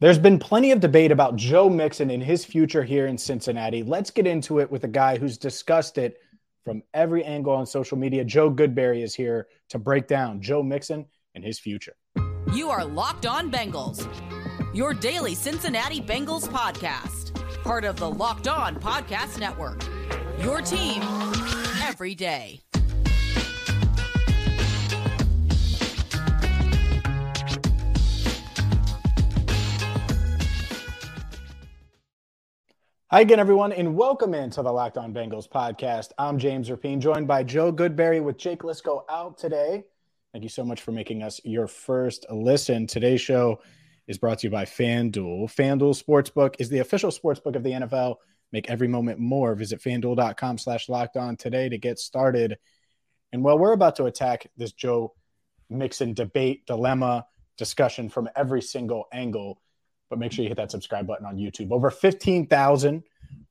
There's been plenty of debate about Joe Mixon and his future here in Cincinnati. Let's get into it with a guy who's discussed it from every angle on social media. Joe Goodberry is here to break down Joe Mixon and his future. You are Locked On Bengals, your daily Cincinnati Bengals podcast, part of the Locked On Podcast Network. Your team every day. Hi again, everyone, and welcome into the Locked On Bengals podcast. I'm James Rapien, joined by Joe Goodberry with Jake Liskow out today. Thank you so much for making us your first listen. Today's show is brought to you by FanDuel. FanDuel Sportsbook is the official sportsbook of the NFL. Make every moment more. Visit fanduel.com slash locked on today to get started. And while we're about to attack this Joe Mixon debate, dilemma, discussion from every single angle, but make sure you hit that subscribe button on YouTube. Over 15,000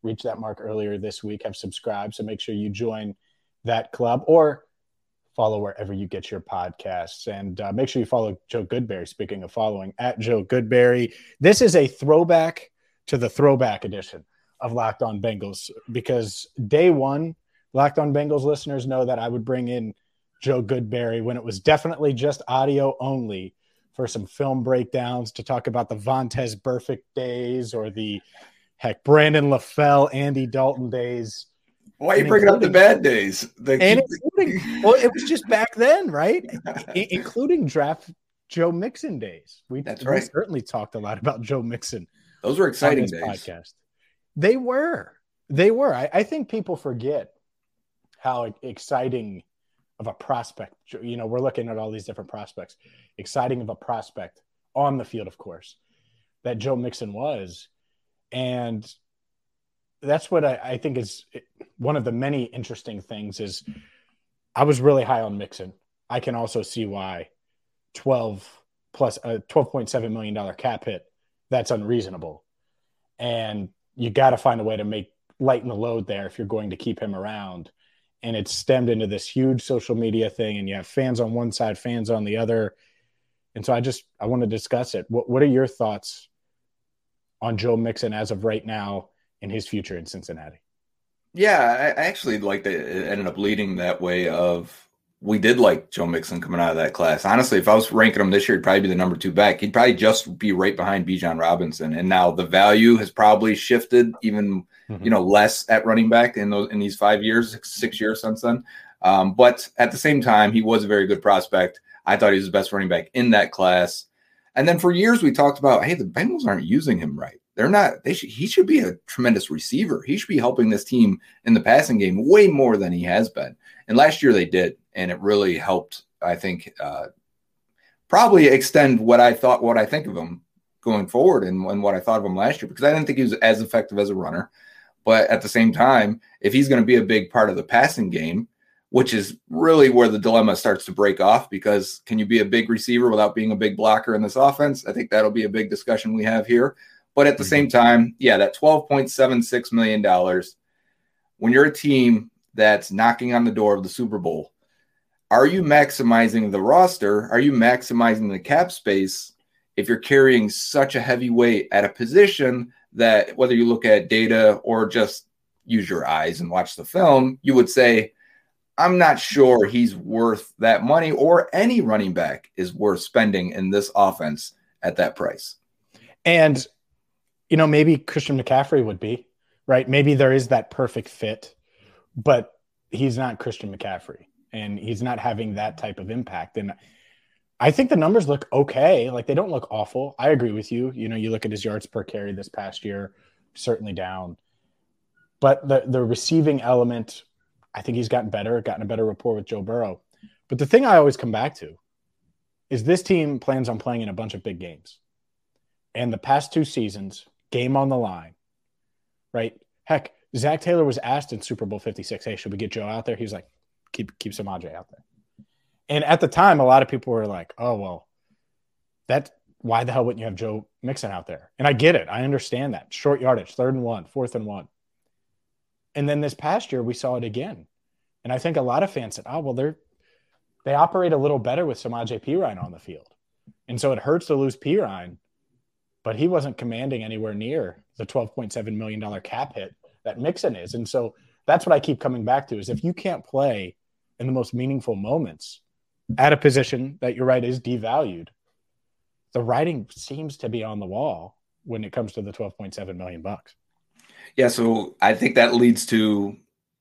reached that mark earlier this week, have subscribed. So make sure you join that club or follow wherever you get your podcasts. And uh, make sure you follow Joe Goodberry. Speaking of following, at Joe Goodberry. This is a throwback to the throwback edition of Locked On Bengals because day one, Locked On Bengals listeners know that I would bring in Joe Goodberry when it was definitely just audio only for some film breakdowns to talk about the Vontaze Burfict days or the heck Brandon LaFell, Andy Dalton days. Why are you bringing up the bad days? The, and including, well, it was just back then, right? I, including draft Joe Mixon days. We, That's right. We certainly talked a lot about Joe Mixon. Those were exciting days. Podcast. They were. They were. I, I think people forget how exciting of a prospect. You know, we're looking at all these different prospects. Exciting of a prospect on the field, of course, that Joe Mixon was. And that's what I, I, think is one of the many interesting things is I was really high on Mixon. I can also see why 12 plus uh, a $12.7 million cap hit, that's unreasonable. And you got to find a way to make lighten the load there if you're going to keep him around and it's stemmed into this huge social media thing and you have fans on one side fans on the other. And so i just i want to discuss it. What, what are your thoughts on joe mixon as of right now and his future in cincinnati? Yeah i actually like that it ended up leading that way of we did like Joe Mixon coming out of that class. Honestly, if I was ranking him this year, he'd probably be the number two back. He'd probably just be right behind Bijan Robinson. And now the value has probably shifted even mm-hmm. you know, less at running back in those in these five years, six, six years since then. Um, but at the same time, he was a very good prospect. I thought he was the best running back in that class. And then for years we talked about, hey, the Bengals aren't using him right. They're not. They should. He should be a tremendous receiver. He should be helping this team in the passing game way more than he has been. And last year they did, and it really helped. I think uh, probably extend what I thought, what I think of him going forward, and, and what I thought of him last year because I didn't think he was as effective as a runner. But at the same time, if he's going to be a big part of the passing game, which is really where the dilemma starts to break off because can you be a big receiver without being a big blocker in this offense? I think that'll be a big discussion we have here. But at the same time, yeah, that $12.76 million, when you're a team that's knocking on the door of the Super Bowl, are you maximizing the roster? Are you maximizing the cap space if you're carrying such a heavy weight at a position that whether you look at data or just use your eyes and watch the film, you would say, I'm not sure he's worth that money or any running back is worth spending in this offense at that price. And, you know, maybe Christian McCaffrey would be, right? Maybe there is that perfect fit, but he's not Christian McCaffrey and he's not having that type of impact. And I think the numbers look okay. Like they don't look awful. I agree with you. You know, you look at his yards per carry this past year, certainly down. But the the receiving element, I think he's gotten better, gotten a better rapport with Joe Burrow. But the thing I always come back to is this team plans on playing in a bunch of big games. And the past two seasons, game on the line, right? Heck, Zac Taylor was asked in Super Bowl 56, hey, should we get Joe out there? He was like, keep keep Samaje out there. And at the time, a lot of people were like, oh, well, that why the hell wouldn't you have Joe Mixon out there? And I get it. I understand that. Short yardage, third and one, fourth and one. And then this past year, we saw it again. And I think a lot of fans said, oh, well, they're they operate a little better with Samaje Perine on the field. And so it hurts to lose Perine, but he wasn't commanding anywhere near the $12.7 million cap hit that Mixon is. And so that's what I keep coming back to is if you can't play in the most meaningful moments at a position that you're right is devalued, the writing seems to be on the wall when it comes to the 12.7 million bucks. Yeah, so I think that leads to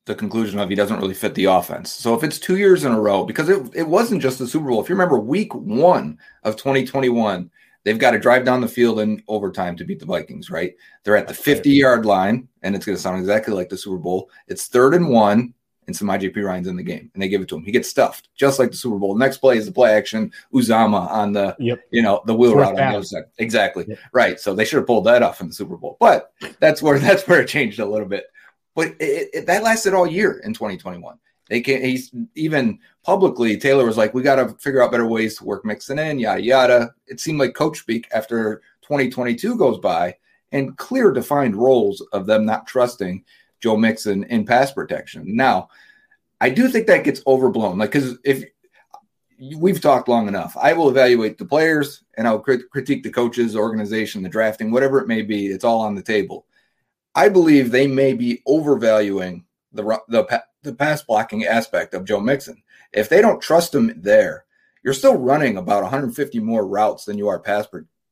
the conclusion of he doesn't really fit the offense. So if it's two years in a row, because it, it wasn't just the Super Bowl. If you remember week one of 2021, they've got to drive down the field in overtime to beat the Vikings, right? They're at the 50 yard line, and it's going to sound exactly like the Super Bowl. It's third and one, and Samaje Perine's in the game, and they give it to him. He gets stuffed, just like the Super Bowl. Next play is the play action Uzomah on the, yep. you know, the wheel route on the other side. Exactly, yep. right. So they should have pulled that off in the Super Bowl, but that's where that's where it changed a little bit. But it, it, that lasted all year in 2021. They can he's even publicly Taylor was like, we got to figure out better ways to work Mixon in, yada yada. It seemed like coach speak after 2022 goes by and clear defined roles of them not trusting Joe Mixon in pass protection. Now, I do think that gets overblown. Like, because if we've talked long enough, I will evaluate the players and I'll crit- critique the coaches, organization, the drafting, whatever it may be. It's all on the table. I believe they may be overvaluing the the the pass blocking aspect of Joe Mixon. If they don't trust him there, you're still running about 150 more routes than you are pass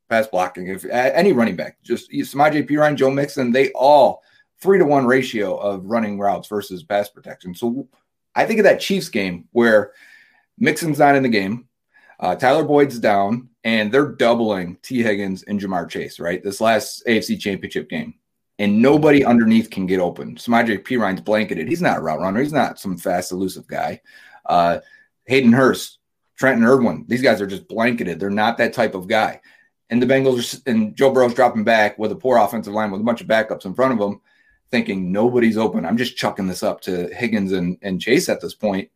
pass blocking. If any running back, just Samaje Perine, Joe Mixon, they all three to one ratio of running routes versus pass protection. So I think of that Chiefs game where Mixon's not in the game, uh, Tyler Boyd's down, and they're doubling Tee Higgins and Ja'Marr Chase. Right, this last AFC Championship game and nobody underneath can get open. Samaje Perine's blanketed. He's not a route runner. He's not some fast, elusive guy. Uh, Hayden Hurst, Trenton Irwin, these guys are just blanketed. They're not that type of guy. And the Bengals are, and Joe Burrow's dropping back with a poor offensive line with a bunch of backups in front of him, thinking nobody's open. I'm just chucking this up to Higgins and, and Chase at this point.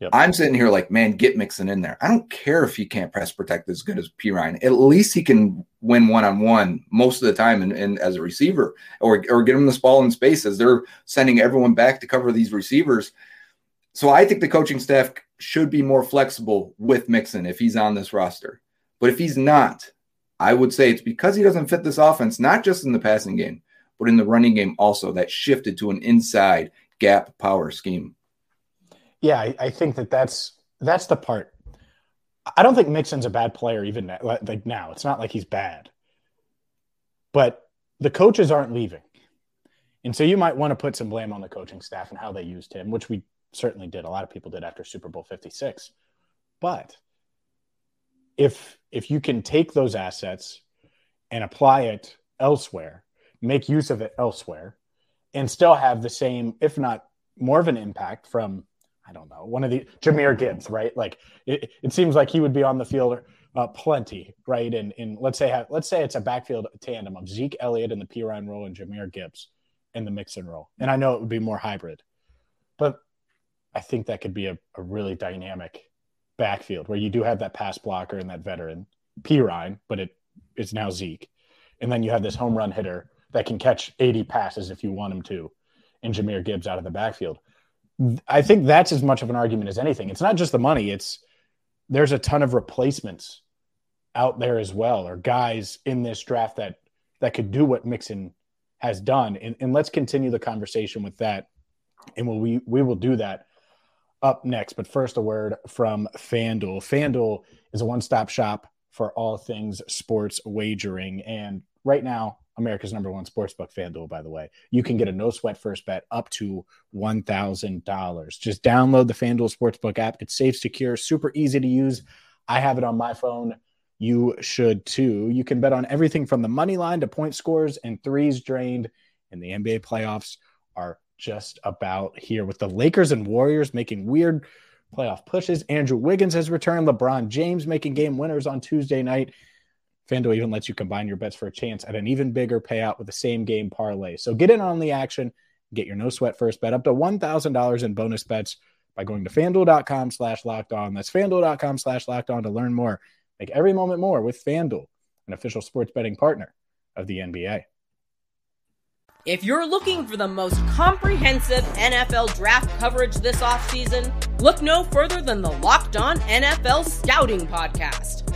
Yep. I'm sitting here like, man, get Mixon in there. I don't care if he can't press protect as good as Perine. At least he can win one on one most of the time and, and as a receiver, or or get him this ball in space as they're sending everyone back to cover these receivers. So I think the coaching staff should be more flexible with Mixon if he's on this roster. But if he's not, I would say it's because he doesn't fit this offense, not just in the passing game, but in the running game also that shifted to an inside gap power scheme yeah, I, I, think that that's that's the part. I don't think Mixon's a bad player even now, like now. It's not like he's bad, but the coaches aren't leaving, and so you might want to put some blame on the coaching staff and how they used him, which we certainly did. A lot of people did after Super Bowl Fifty Six, but if if you can take those assets and apply it elsewhere, make use of it elsewhere, and still have the same, if not more of an impact from I don't know, one of the Jahmyr Gibbs, right? Like it, it seems like he would be on the field uh, plenty, right? And in let's say let's say it's a backfield tandem of Zeke Elliott in the Perine role and Jahmyr Gibbs in the Mixon role. And I know it would be more hybrid, but I think that could be a, a really dynamic backfield where you do have that pass blocker and that veteran Perine, but it's now Zeke, and then you have this home run hitter that can catch 80 passes if you want him to, and Jahmyr Gibbs out of the backfield. I think that's as much of an argument as anything. It's not just the money, it's there's a ton of replacements out there as well, or guys in this draft that that could do what Mixon has done. And, and let's continue the conversation with that. And we'll, we we will do that up next. But first, a word from FanDuel. FanDuel is a one-stop shop for all things sports wagering. And right now, America's number one sportsbook, FanDuel, by the way. You can get a no sweat first bet up to $1,000. Just download the FanDuel Sportsbook app. It's safe, secure, super easy to use. I have it on my phone. You should too. You can bet on everything from the money line to point scores and threes drained. And the NBA playoffs are just about here with the Lakers and Warriors making weird playoff pushes. Andrew Wiggins has returned. LeBron James making game winners on Tuesday night. FanDuel even lets you combine your bets for a chance at an even bigger payout with the same game parlay. So get in on the action. Get your no sweat first bet up to $1,000 in bonus bets by going to fanduel.com slash locked on. That's fanduel.com slash locked on to learn more. Make every moment more with Fanduel, an official sports betting partner of the NBA. If you're looking for the most comprehensive NFL draft coverage this offseason, look no further than the Locked On NFL Scouting Podcast.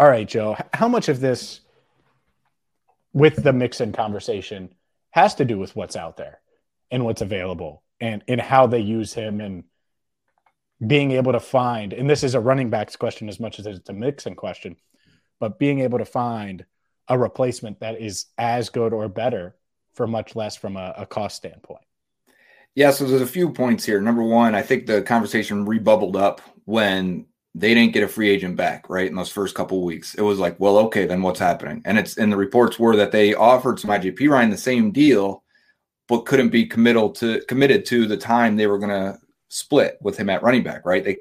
All right, Joe, how much of this with the mix Mixon conversation has to do with what's out there and what's available and, and how they use him and being able to find, and this is a running backs question as much as it's a Mixon question, but being able to find a replacement that is as good or better for much less from a, a cost standpoint. Yeah, so there's a few points here. Number one, I think the conversation rebubbled up when they didn't get a free agent back, right? In those first couple weeks. It was like, well, okay, then what's happening? And it's and the reports were that they offered Samaje Perine the same deal, but couldn't be committal to committed to the time they were gonna split with him at running back, right? They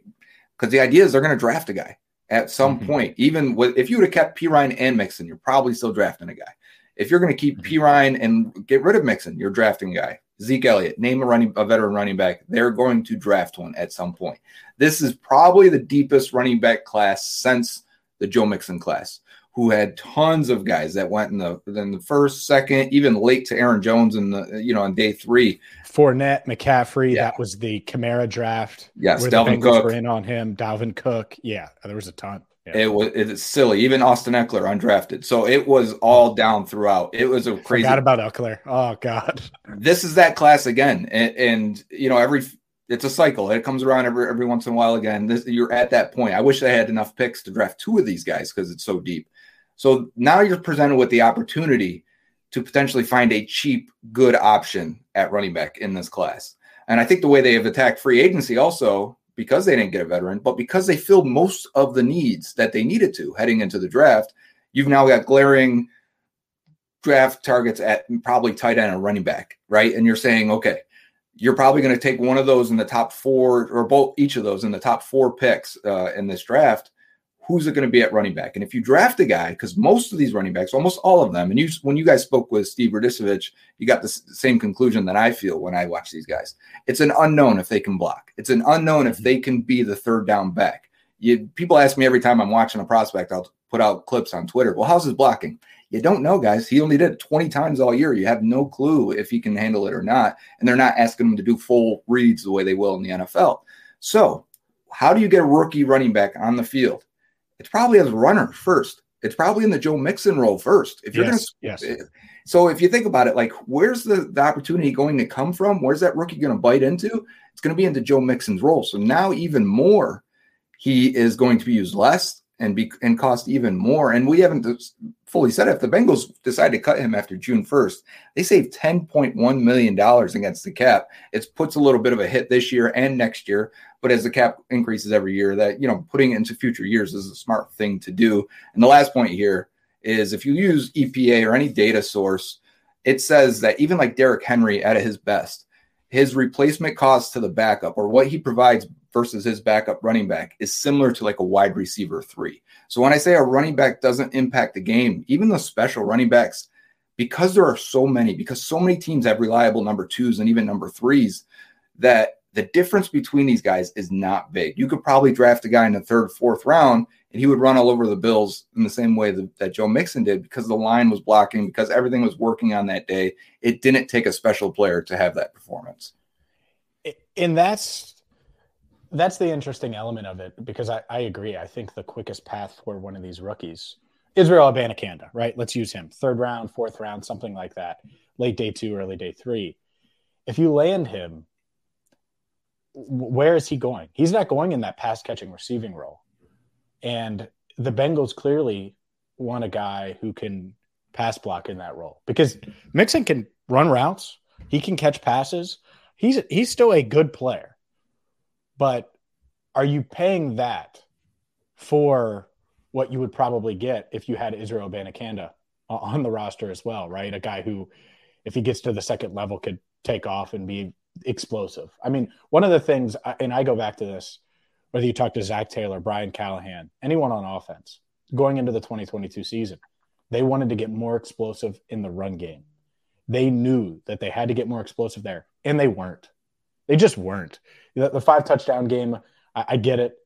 because the idea is they're going to draft a guy at some mm-hmm. point. Even with if you would have kept Perine and Mixon, you're probably still drafting a guy. If you're going to keep mm-hmm. Perine and get rid of Mixon, you're drafting a guy. Zeke Elliott, name a running a veteran running back. They're going to draft one at some point. This is probably the deepest running back class since the Joe Mixon class who had tons of guys that went in the in the first, second, even late to Aaron Jones in the you know on day three. Fournette, McCaffrey, yeah. that was the Kamara draft. Yes, Dalvin Cook were in on him. Dalvin Cook, yeah, there was a ton. Yeah. It was it's silly. Even Austin Ekeler undrafted, so it was all down throughout. It was a crazy. Forgot about Ekeler. Oh God, this is that class again, and, and you know every it's a cycle. It comes around every every once in a while again. This, you're at that point. I wish I had enough picks to draft two of these guys because it's so deep. So now you're presented with the opportunity to potentially find a cheap, good option at running back in this class. And I think the way they have attacked free agency also, because they didn't get a veteran, but because they filled most of the needs that they needed to heading into the draft, you've now got glaring draft targets at probably tight end and running back, right? And you're saying, okay, you're probably going to take one of those in the top four, or both each of those in the top four picks uh, in this draft who's it going to be at running back? And if you draft a guy, because most of these running backs, almost all of them, and you when you guys spoke with Steve Radisovich, you got the same conclusion that I feel when I watch these guys. It's an unknown if they can block. It's an unknown if mm-hmm. they can be the third down back. You people ask me every time I'm watching a prospect, I'll put out clips on Twitter. Well, how's his blocking? You don't know, guys. He only did it 20 times all year. You have no clue if he can handle it or not. And they're not asking him to do full reads the way they will in the NFL. So, how do you get a rookie running back on the field? It's probably as a runner first. It's probably in the Joe Mixon role first. If you're yes, going to, yes. Eh, so if you think about it, like where's the, the opportunity going to come from? Where's that rookie going to bite into? It's going to be into Joe Mixon's role. So now even more, he is going to be used less and be and cost even more. And we haven't fully said. If the Bengals decide to cut him after June 1st, they save $10.1 million against the cap. It puts a little bit of a hit this year and next year. But as the cap increases every year, that, you know, putting into future years is a smart thing to do. And the last point here is if you use EPA or any data source, it says that even like Derrick Henry at his best, his replacement cost to the backup or what he provides versus his backup running back is similar to like a wide receiver three. So when I say a running back doesn't impact the game, even the special running backs, because there are so many, because so many teams have reliable number twos and even number threes, that the difference between these guys is not big. You could probably draft a guy in the third, fourth round, and he would run all over the Bills in the same way that, that Joe Mixon did because the line was blocking, because everything was working on that day. It didn't take a special player to have that performance. And that's that's the interesting element of it because I, I agree. I think the quickest path for one of these rookies, Israel Abanikanda, right? Let's use him. Third round, fourth round, something like that. Late day two, early day three. If you land him, where is he going? He's not going in that pass catching receiving role. And the Bengals clearly want a guy who can pass block in that role because Mixon can run routes, He can catch passes. He's he's still a good player. But are you paying that for what you would probably get if you had Israel Abanikanda on the roster as well, right? A guy who, if he gets to the second level, could take off and be explosive. I mean, one of the things, and I go back to this, whether you talk to Zac Taylor, Brian Callahan, anyone on offense going into the 2022 season, they wanted to get more explosive in the run game. They knew that they had to get more explosive there, and they weren't. They just weren't. The, the five touchdown game, I, I, get it,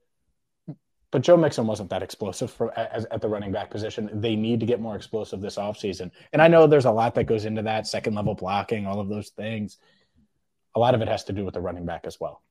but Joe Mixon wasn't that explosive for, as, at the running back position. They need to get more explosive this offseason. And I know there's a lot that goes into that second level blocking, all of those things. A lot of it has to do with the running back as well.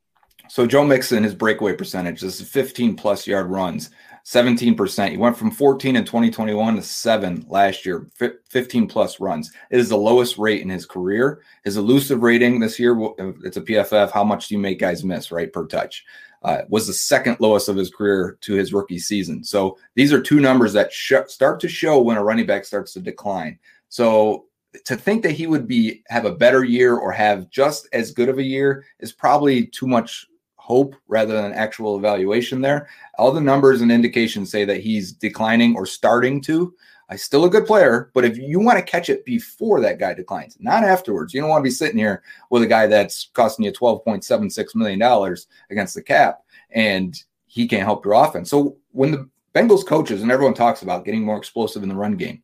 So Joe Mixon, his breakaway percentage, this is 15 plus yard runs, 17%. He went from 14 in 2021 to seven last year, 15 plus runs. It is the lowest rate in his career. His elusive rating this year, it's a PFF. How much do you make guys miss, right, per touch? Uh, was the second lowest of his career to his rookie season. So these are two numbers that sh- start to show when a running back starts to decline. So to think that he would be have a better year or have just as good of a year is probably too much hope rather than actual evaluation there. All the numbers and indications say that he's declining or starting to. I still a good player, but if you want to catch it before that guy declines, not afterwards, you don't want to be sitting here with a guy that's costing you $12.76 million against the cap and he can't help your offense. So when the Bengals coaches and everyone talks about getting more explosive in the run game,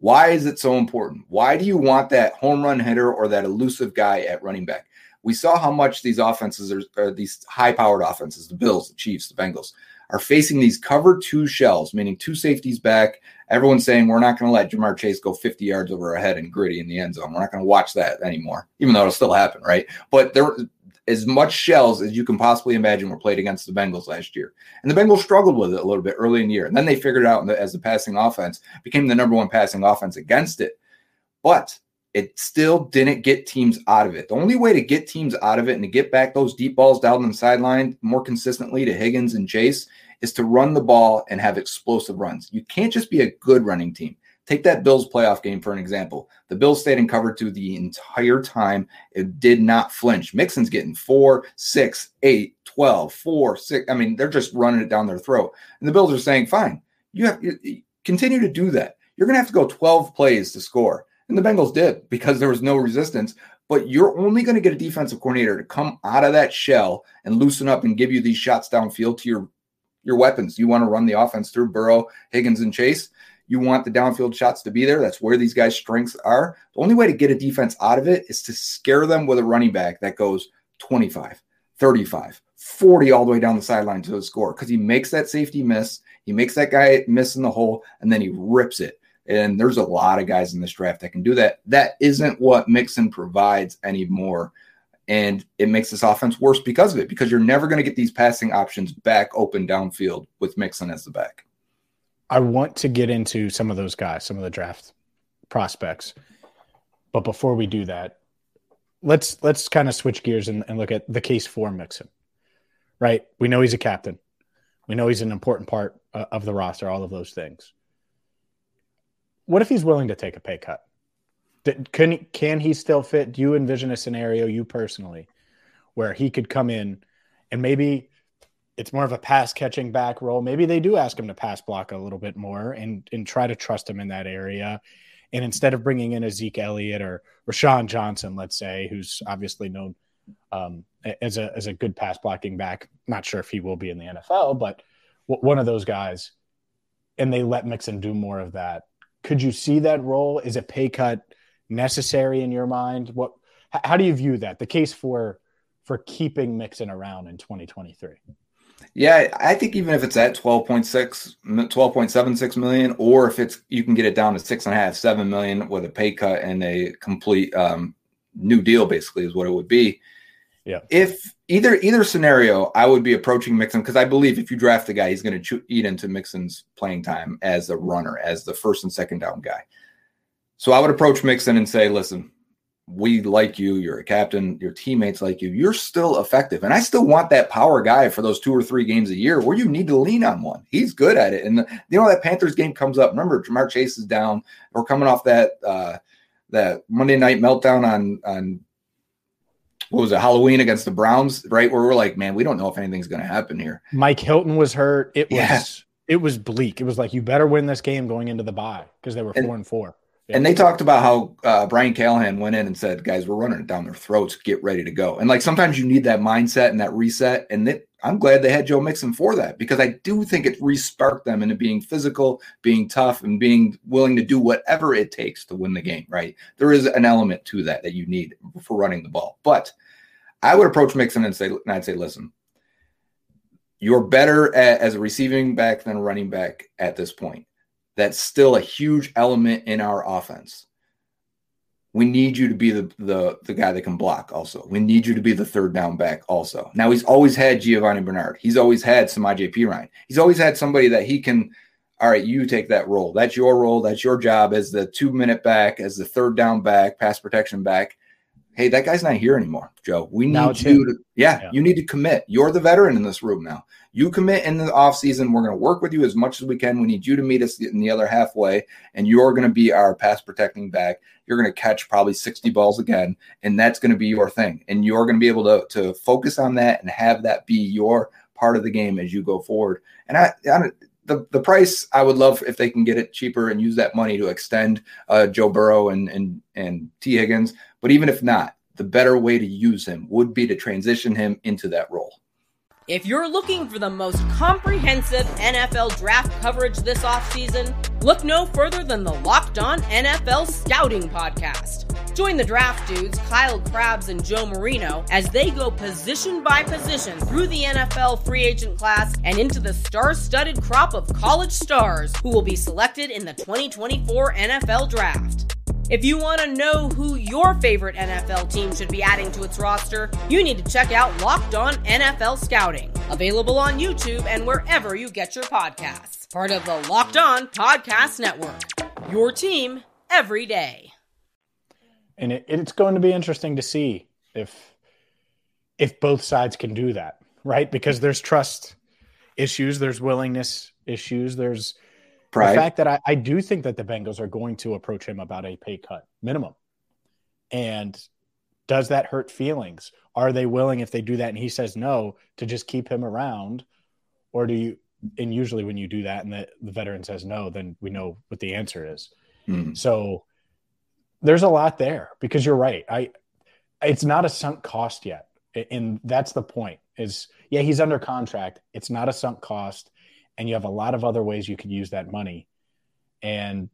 why is it so important? Why do you want that home run hitter or that elusive guy at running back? We saw how much these offenses are, are these high powered offenses, the Bills, the Chiefs, the Bengals, are facing these cover two shells, meaning two safeties back. Everyone's saying we're not going to let Ja'Marr Chase go 50 yards over our head and gritty in the end zone. We're not going to watch that anymore, even though it'll still happen, right? But there, as much shells as you can possibly imagine were played against the Bengals last year. And the Bengals struggled with it a little bit early in the year. And then they figured out as the passing offense became the number one passing offense against it. But it still didn't get teams out of it. The only way to get teams out of it and to get back those deep balls down the sideline more consistently to Higgins and Chase is to run the ball and have explosive runs. You can't just be a good running team. Take that Bills playoff game for an example. The Bills stayed in cover two the entire time. It did not flinch. Mixon's getting four, six, eight, 12, four, six. I mean, they're just running it down their throat. And the Bills are saying, fine, you have you, continue to do that. You're going to have to go 12 plays to score. And the Bengals did because there was no resistance. But you're only going to get a defensive coordinator to come out of that shell and loosen up and give you these shots downfield to your your weapons. You want to run the offense through Burrow, Higgins, and Chase. You want the downfield shots to be there. That's where these guys' strengths are. The only way to get a defense out of it is to scare them with a running back that goes 25, 35, 40 all the way down the sideline to the score because he makes that safety miss. He makes that guy miss in the hole and then he rips it. And there's a lot of guys in this draft that can do that. That isn't what Mixon provides anymore. And it makes this offense worse because of it, because you're never going to get these passing options back open downfield with Mixon as the back. I want to get into some of those guys, some of the draft prospects. But before we do that, let's let's kind of switch gears and, and look at the case for Mixon. Right? We know he's a captain. We know he's an important part uh, of the roster, all of those things what if he's willing to take a pay cut? Can can he still fit? Do you envision a scenario, you personally, where he could come in and maybe it's more of a pass catching back role. Maybe they do ask him to pass block a little bit more and and try to trust him in that area. And instead of bringing in a Zeke Elliott or Roschon Johnson, let's say, who's obviously known um, as a as a good pass blocking back, not sure if he will be in the NFL, but one of those guys, and they let Mixon do more of that could you see that role? Is a pay cut necessary in your mind? What? How do you view that? The case for for keeping Mixon around in 2023. Yeah, I think even if it's at 12.6, 12.76 million, or if it's you can get it down to six and a half, seven million with a pay cut and a complete um, new deal, basically, is what it would be. Yeah. If either either scenario, I would be approaching Mixon because I believe if you draft the guy, he's going to eat into Mixon's playing time as a runner, as the first and second down guy. So I would approach Mixon and say, "Listen, we like you. You're a captain. Your teammates like you. You're still effective, and I still want that power guy for those two or three games a year where you need to lean on one. He's good at it, and the, you know that Panthers game comes up. Remember, Ja'Marr Chase is down. We're coming off that uh, that Monday night meltdown on on what was it Halloween against the Browns, right? Where we're like, man, we don't know if anything's going to happen here. Mike Hilton was hurt. It was Yeah. it was bleak. It was like you better win this game going into the bye because they were And- four and four. And they talked about how uh, Brian Callahan went in and said, "Guys, we're running it down their throats. Get ready to go." And like sometimes you need that mindset and that reset. And I'm glad they had Joe Mixon for that because I do think it re-sparked them into being physical, being tough, and being willing to do whatever it takes to win the game. Right? There is an element to that that you need for running the ball. But I would approach Mixon and say, and I'd say, listen, you're better at, as a receiving back than a running back at this point that's still a huge element in our offense. We need you to be the, the the guy that can block also. We need you to be the third down back also. Now he's always had Giovani Bernard. He's always had Samaje Perine. He's always had somebody that he can, all right, you take that role. That's your role. That's your job as the two minute back, as the third down back, pass protection back. Hey, that guy's not here anymore, Joe. We need you to, yeah, Yeah. you need to commit. You're the veteran in this room now. You commit in the offseason. We're going to work with you as much as we can. We need you to meet us in the other halfway, and you're going to be our pass protecting back. You're going to catch probably 60 balls again, and that's going to be your thing. And you're going to be able to, to focus on that and have that be your part of the game as you go forward. And I, I the, the price, I would love if they can get it cheaper and use that money to extend uh, Joe Burrow and, and, and Tee Higgins. But even if not, the better way to use him would be to transition him into that role. If you're looking for the most comprehensive NFL draft coverage this offseason, look no further than the Locked On NFL Scouting Podcast. Join the draft dudes, Kyle Crabbs and Joe Marino, as they go position by position through the NFL free agent class and into the star studded crop of college stars who will be selected in the 2024 NFL Draft. If you want to know who your favorite NFL team should be adding to its roster, you need to check out Locked On NFL Scouting, available on YouTube and wherever you get your podcasts. Part of the Locked On Podcast Network. Your team every day. and it, it's going to be interesting to see if if both sides can do that right because there's trust issues there's willingness issues there's Pride. the fact that I, I do think that the bengals are going to approach him about a pay cut minimum and does that hurt feelings are they willing if they do that and he says no to just keep him around or do you and usually when you do that and the, the veteran says no then we know what the answer is Hmm. so there's a lot there because you're right. I it's not a sunk cost yet. And that's the point. Is yeah, he's under contract. It's not a sunk cost and you have a lot of other ways you could use that money. And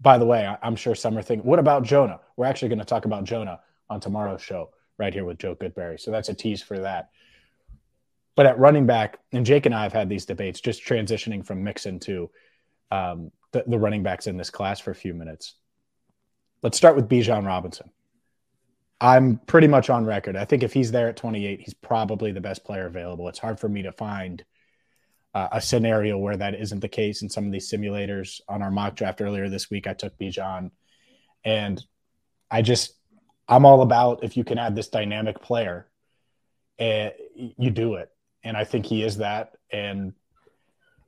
by the way, I'm sure some are thinking, what about Jonah? We're actually going to talk about Jonah on tomorrow's show right here with Joe Goodberry. So that's a tease for that. But at running back, and Jake and I have had these debates just transitioning from Mixon to um, the, the running backs in this class for a few minutes. Let's start with Bijan Robinson. I'm pretty much on record. I think if he's there at 28, he's probably the best player available. It's hard for me to find uh, a scenario where that isn't the case in some of these simulators. On our mock draft earlier this week, I took Bijan, and I just I'm all about if you can add this dynamic player, uh, you do it, and I think he is that. And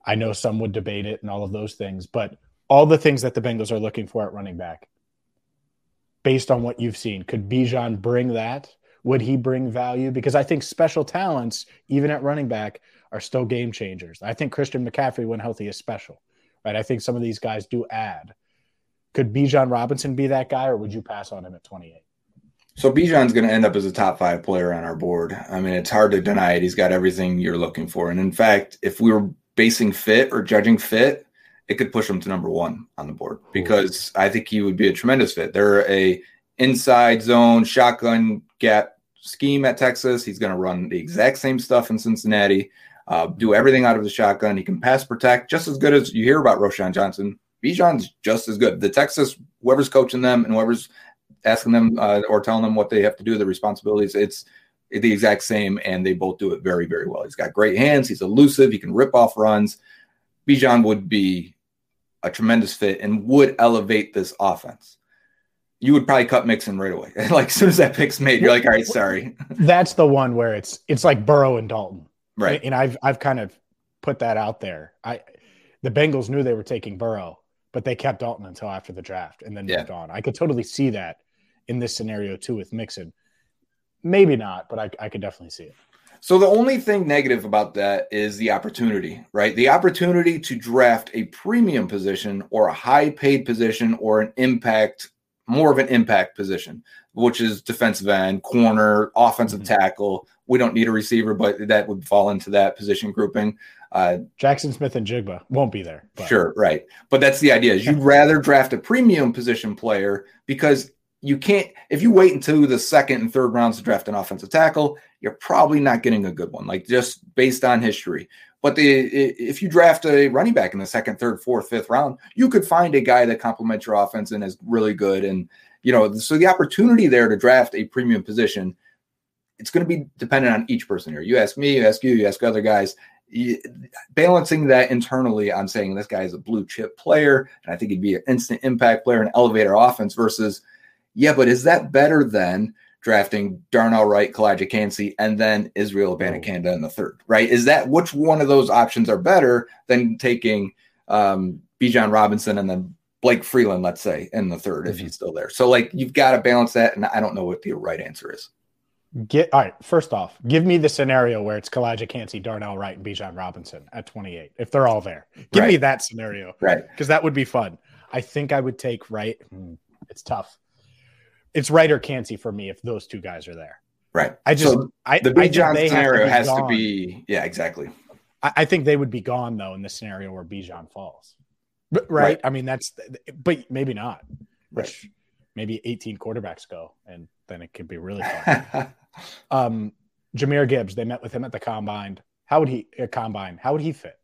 I know some would debate it and all of those things, but all the things that the Bengals are looking for at running back, based on what you've seen, could Bijan bring that? Would he bring value? Because I think special talents, even at running back, are still game changers. I think Christian McCaffrey, when healthy, is special, right? I think some of these guys do add. Could Bijan Robinson be that guy, or would you pass on him at 28? So Bijan's going to end up as a top five player on our board. I mean, it's hard to deny it. He's got everything you're looking for. And in fact, if we were basing fit or judging fit, it could push him to number one on the board because I think he would be a tremendous fit. They're a inside zone shotgun gap scheme at Texas. He's going to run the exact same stuff in Cincinnati. Uh, do everything out of the shotgun. He can pass protect just as good as you hear about Roschon Johnson. Bijan's just as good. The Texas, whoever's coaching them and whoever's asking them uh, or telling them what they have to do, the responsibilities, it's the exact same, and they both do it very, very well. He's got great hands. He's elusive. He can rip off runs. Bijan would be a tremendous fit and would elevate this offense. You would probably cut Mixon right away. like as soon as that pick's made, you're like, all right, sorry. That's the one where it's it's like Burrow and Dalton. Right. And I've I've kind of put that out there. I the Bengals knew they were taking Burrow, but they kept Dalton until after the draft and then Yeah. moved on. I could totally see that in this scenario too with Mixon. maybe not, but I, I could definitely see it. So the only thing negative about that is the opportunity, right? The opportunity to draft a premium position or a high paid position or an impact, more of an impact position, which is defensive end, corner, offensive mm-hmm. tackle. We don't need a receiver, but that would fall into that position grouping. Uh, Jaxon Smith-Njigba won't be there. But. Sure, right. But that's the idea. Is you'd rather draft a premium position player because you can't if you wait until the second and third rounds to draft an offensive tackle, you're probably not getting a good one, like just based on history. But the if you draft a running back in the second, third, fourth, fifth round, you could find a guy that complements your offense and is really good. And you know, so the opportunity there to draft a premium position, it's going to be dependent on each person here. You ask me, you ask you, you ask other guys balancing that internally on saying this guy is a blue chip player and I think he'd be an instant impact player and elevator offense versus, yeah, but is that better than drafting Darnell Wright, Calijah Kancey, and then Israel Abanikanda in the third, right? Is that which one of those options are better than taking um, Bijan Robinson and then Blake Freeland, let's say, in the 3rd mm-hmm. if he's still there? So, like, you've got to balance that. And I don't know what the right answer is. Get all right. First off, give me the scenario where it's Calijah Kancey, Darnell Wright, and Bijan Robinson at 28. If they're all there, give right. me that scenario, right? Because that would be fun. I think I would take Wright. Hmm, it's tough. It's Wright or Kancey for me if those two guys are there. Right. I just so I the Bijan scenario to has gone. to be yeah exactly. I, I, think they would be gone though in the scenario where Bijan falls. Right? right. I mean that's but maybe not. Which maybe 18 quarterbacks go and then it could be really fun. Um, Jahmyr Gibbs, they met with him at the combine. How would he uh, combine? How would he fit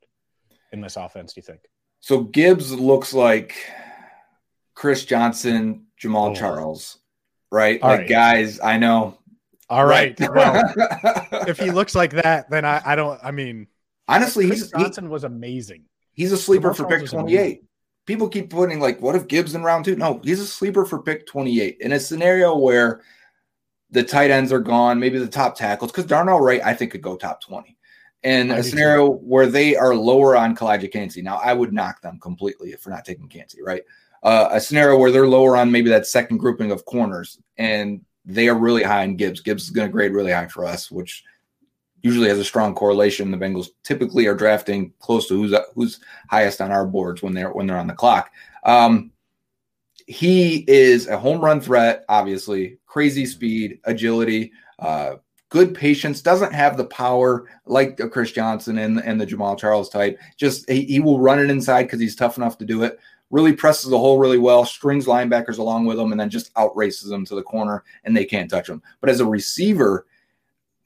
in this offense? Do you think? So Gibbs looks like Chris Johnson, Jamaal oh. Charles, right? All like right. guys, I know. All right. well, if he looks like that, then I, I don't. I mean, honestly, Chris he's Johnson he, was amazing. He's a sleeper for pick twenty eight. People keep putting like, what if Gibbs in round two? No, he's a sleeper for pick twenty eight in a scenario where the tight ends are gone, maybe the top tackles, because Darnell Wright, I think, could go top 20. And a scenario where they are lower on Calijah Kancey. Now, I would knock them completely if we're not taking Kancey, right? Uh, a scenario where they're lower on maybe that second grouping of corners and they are really high in Gibbs. Gibbs is going to grade really high for us, which usually has a strong correlation. The Bengals typically are drafting close to who's who's highest on our boards when they're when they're on the clock. Um, he is a home run threat, obviously, crazy speed, agility, uh, good patience, doesn't have the power like a Chris Johnson and, and the Jamaal Charles type. Just he, he will run it inside because he's tough enough to do it. Really presses the hole really well, strings linebackers along with him, and then just outraces them to the corner, and they can't touch him. But as a receiver,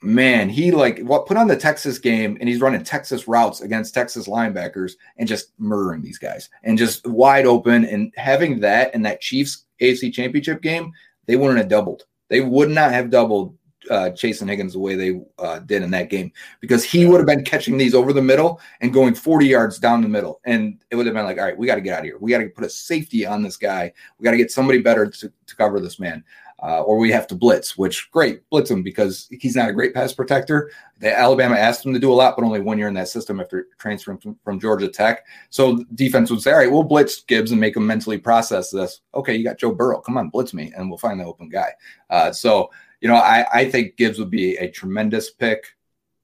man, he like what put on the Texas game and he's running Texas routes against Texas linebackers and just murdering these guys and just wide open and having that in that Chiefs AFC championship game, they wouldn't have doubled. They would not have doubled uh, Chasen Higgins the way they uh, did in that game because he would have been catching these over the middle and going 40 yards down the middle. And it would have been like, all right, we got to get out of here. We got to put a safety on this guy. We got to get somebody better to, to cover this man uh, or we have to blitz, which great, blitz him because he's not a great pass protector. The Alabama asked him to do a lot, but only one year in that system after transferring from, from Georgia Tech. So defense would say, all right, we'll blitz Gibbs and make him mentally process this. Okay, you got Joe Burrow. Come on, blitz me, and we'll find the open guy. Uh, so, you know, I, I think Gibbs would be a tremendous pick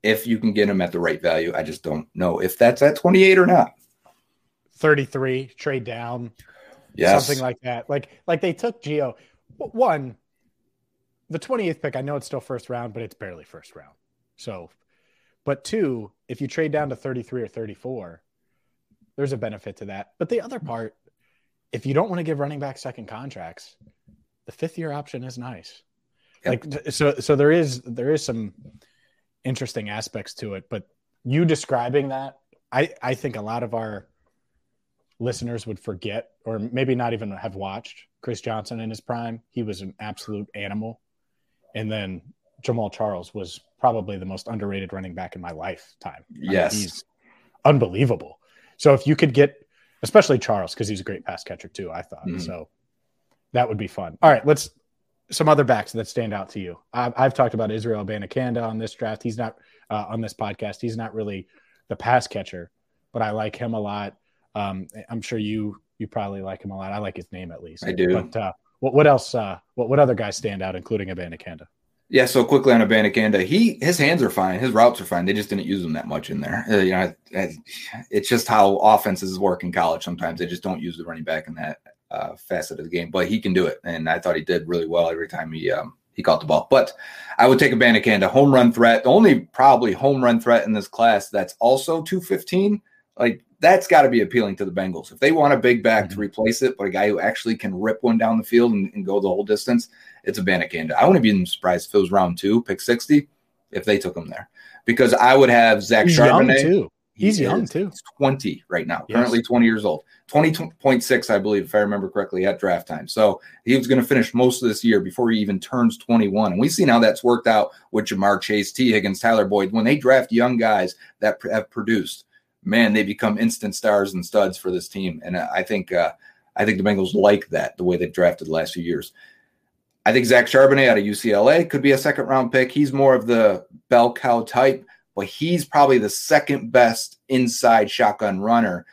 if you can get him at the right value. I just don't know if that's at 28 or not. 33, trade down. Yes. Something like that. Like, like they took Gio. One, the 28th pick, I know it's still first round, but it's barely first round. So, but two, if you trade down to 33 or 34, there's a benefit to that. But the other part, if you don't want to give running back second contracts, the fifth year option is nice. Yep. Like so so there is there is some interesting aspects to it, but you describing that, I I think a lot of our listeners would forget or maybe not even have watched Chris Johnson in his prime. He was an absolute animal and then Jamaal Charles was probably the most underrated running back in my lifetime. Yes. I mean, he's unbelievable. So if you could get, especially Charles, because he's a great pass catcher too, I thought. Mm-hmm. So that would be fun. All right, let's some other backs that stand out to you. I've, I've talked about Israel Abanikanda on this draft. He's not uh, on this podcast. He's not really the pass catcher, but I like him a lot. Um, I'm sure you you probably like him a lot. I like his name at least. I do. But uh, what what else? Uh, what what other guys stand out, including Abanikanda? Yeah, so quickly on Abanikanda, he his hands are fine, his routes are fine. They just didn't use them that much in there. Uh, you know, it's just how offenses work in college. Sometimes they just don't use the running back in that uh, facet of the game, but he can do it, and I thought he did really well every time he um, he caught the ball. But I would take a Abanikanda home run threat. The only probably home run threat in this class that's also two fifteen. Like that's got to be appealing to the Bengals if they want a big back mm-hmm. to replace it, but a guy who actually can rip one down the field and, and go the whole distance it's a Abanikanda. I wouldn't be surprised if it was round two, pick 60, if they took him there. Because I would have Zach He's Charbonnet. Young too. He's he young too. 20 right now, yes. currently 20 years old. 20.6, I believe, if I remember correctly, at draft time. So he was going to finish most of this year before he even turns 21. And we've seen how that's worked out with Ja'Marr Chase, Tee Higgins, Tyler Boyd. When they draft young guys that have produced, man, they become instant stars and studs for this team. And I think uh, I think the Bengals like that the way they've drafted the last few years. I think Zach Charbonnet out of UCLA could be a second round pick. He's more of the bell cow type, but he's probably the second best inside shotgun runner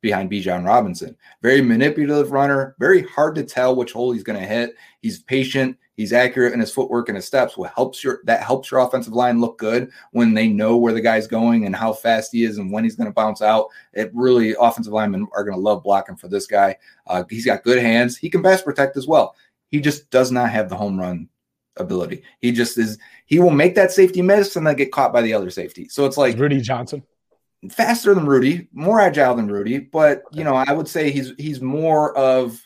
behind Bijan Robinson. Very manipulative runner, very hard to tell which hole he's going to hit. He's patient, he's accurate in his footwork and his steps. What helps your that helps your offensive line look good when they know where the guy's going and how fast he is and when he's going to bounce out. It really offensive linemen are going to love blocking for this guy. Uh, he's got good hands. He can pass protect as well. He just does not have the home run ability. He just is. He will make that safety miss and then get caught by the other safety. So it's like Rudi Johnson, faster than Rudi, more agile than Rudi, but you know I would say he's he's more of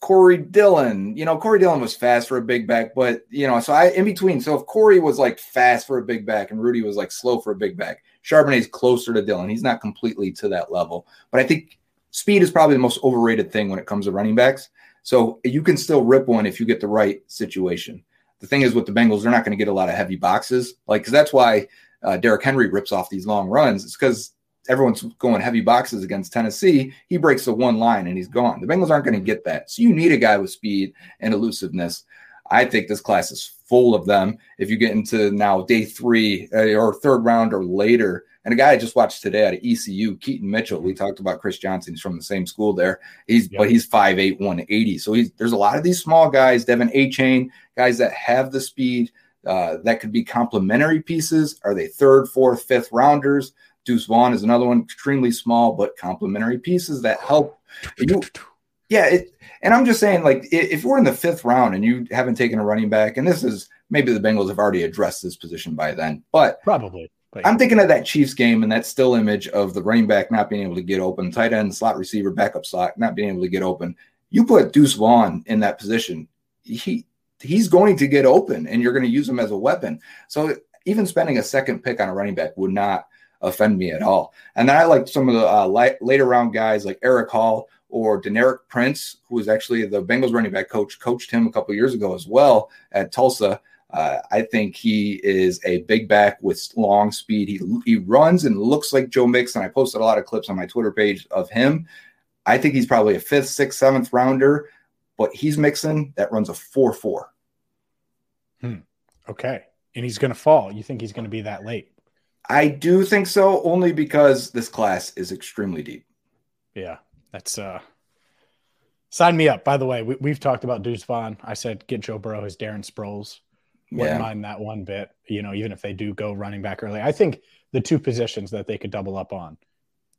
Corey Dillon. You know Corey Dillon was fast for a big back, but you know so I in between. So if Corey was like fast for a big back and Rudi was like slow for a big back, Charbonnet's closer to Dillon. He's not completely to that level, but I think speed is probably the most overrated thing when it comes to running backs. So you can still rip one if you get the right situation. The thing is with the Bengals, they're not going to get a lot of heavy boxes, like because that's why uh, Derrick Henry rips off these long runs. It's because everyone's going heavy boxes against Tennessee. He breaks the one line and he's gone. The Bengals aren't going to get that. So you need a guy with speed and elusiveness. I think this class is full of them. If you get into now day three uh, or third round or later, and a guy I just watched today out of ECU, Keaton Mitchell. We talked about Chris Johnson. He's from the same school there. He's yep. but he's 5'8", 180. So he's there's a lot of these small guys, De'Von Achane, guys that have the speed uh, that could be complementary pieces. Are they third, fourth, fifth rounders? Deuce Vaughn is another one, extremely small but complementary pieces that help you. Yeah, it, and I'm just saying, like, if we're in the fifth round and you haven't taken a running back, and this is maybe the Bengals have already addressed this position by then, but probably I'm thinking of that Chiefs game and that still image of the running back not being able to get open, tight end, slot receiver, backup slot, not being able to get open. You put Deuce Vaughn in that position, he he's going to get open, and you're going to use him as a weapon. So even spending a second pick on a running back would not offend me at all. And then I like some of the uh, light, later round guys like Eric All or Deneric Prince, who was actually the Bengals running back coach, coached him a couple years ago as well at Tulsa. Uh, I think he is a big back with long speed. He he runs and looks like Joe Mixon. I posted a lot of clips on my Twitter page of him. I think he's probably a fifth, sixth, seventh rounder, but he's Mixon that runs a four four. Hmm. Okay, and he's going to fall. You think he's going to be that late? I do think so, only because this class is extremely deep. Yeah, that's uh sign me up. By the way, we, have talked about Deuce Vaughn. I said get Joe Burrow his Darren Sproles. Wouldn't yeah. mind that one bit, you know, even if they do go running back early. I think the two positions that they could double up on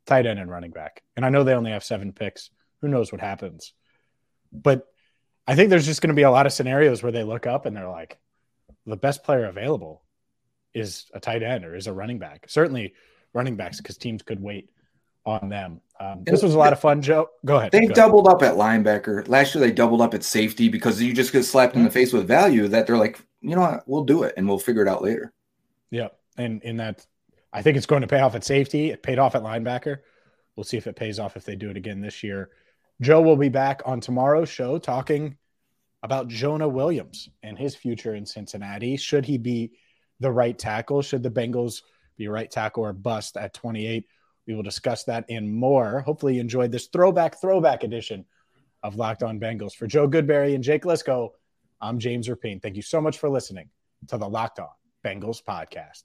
tight end and running back. And I know they only have seven picks. Who knows what happens? But I think there's just going to be a lot of scenarios where they look up and they're like, the best player available is a tight end or is a running back. Certainly running backs because teams could wait on them. Um, this was a lot of fun, Joe. Go ahead. They go doubled ahead. up at linebacker. Last year they doubled up at safety because you just get slapped in the face with value that they're like, you know what, we'll do it and we'll figure it out later. Yeah. And in that I think it's going to pay off at safety. It paid off at linebacker. We'll see if it pays off if they do it again this year. Joe will be back on tomorrow's show talking about Jonah Williams and his future in Cincinnati. Should he be the right tackle? Should the Bengals be right tackle or bust at 28? We will discuss that and more. Hopefully, you enjoyed this throwback, throwback edition of Locked On Bengals. For Joe Goodberry and Jake Liskow, I'm James Rapien. Thank you so much for listening to the Locked On Bengals podcast.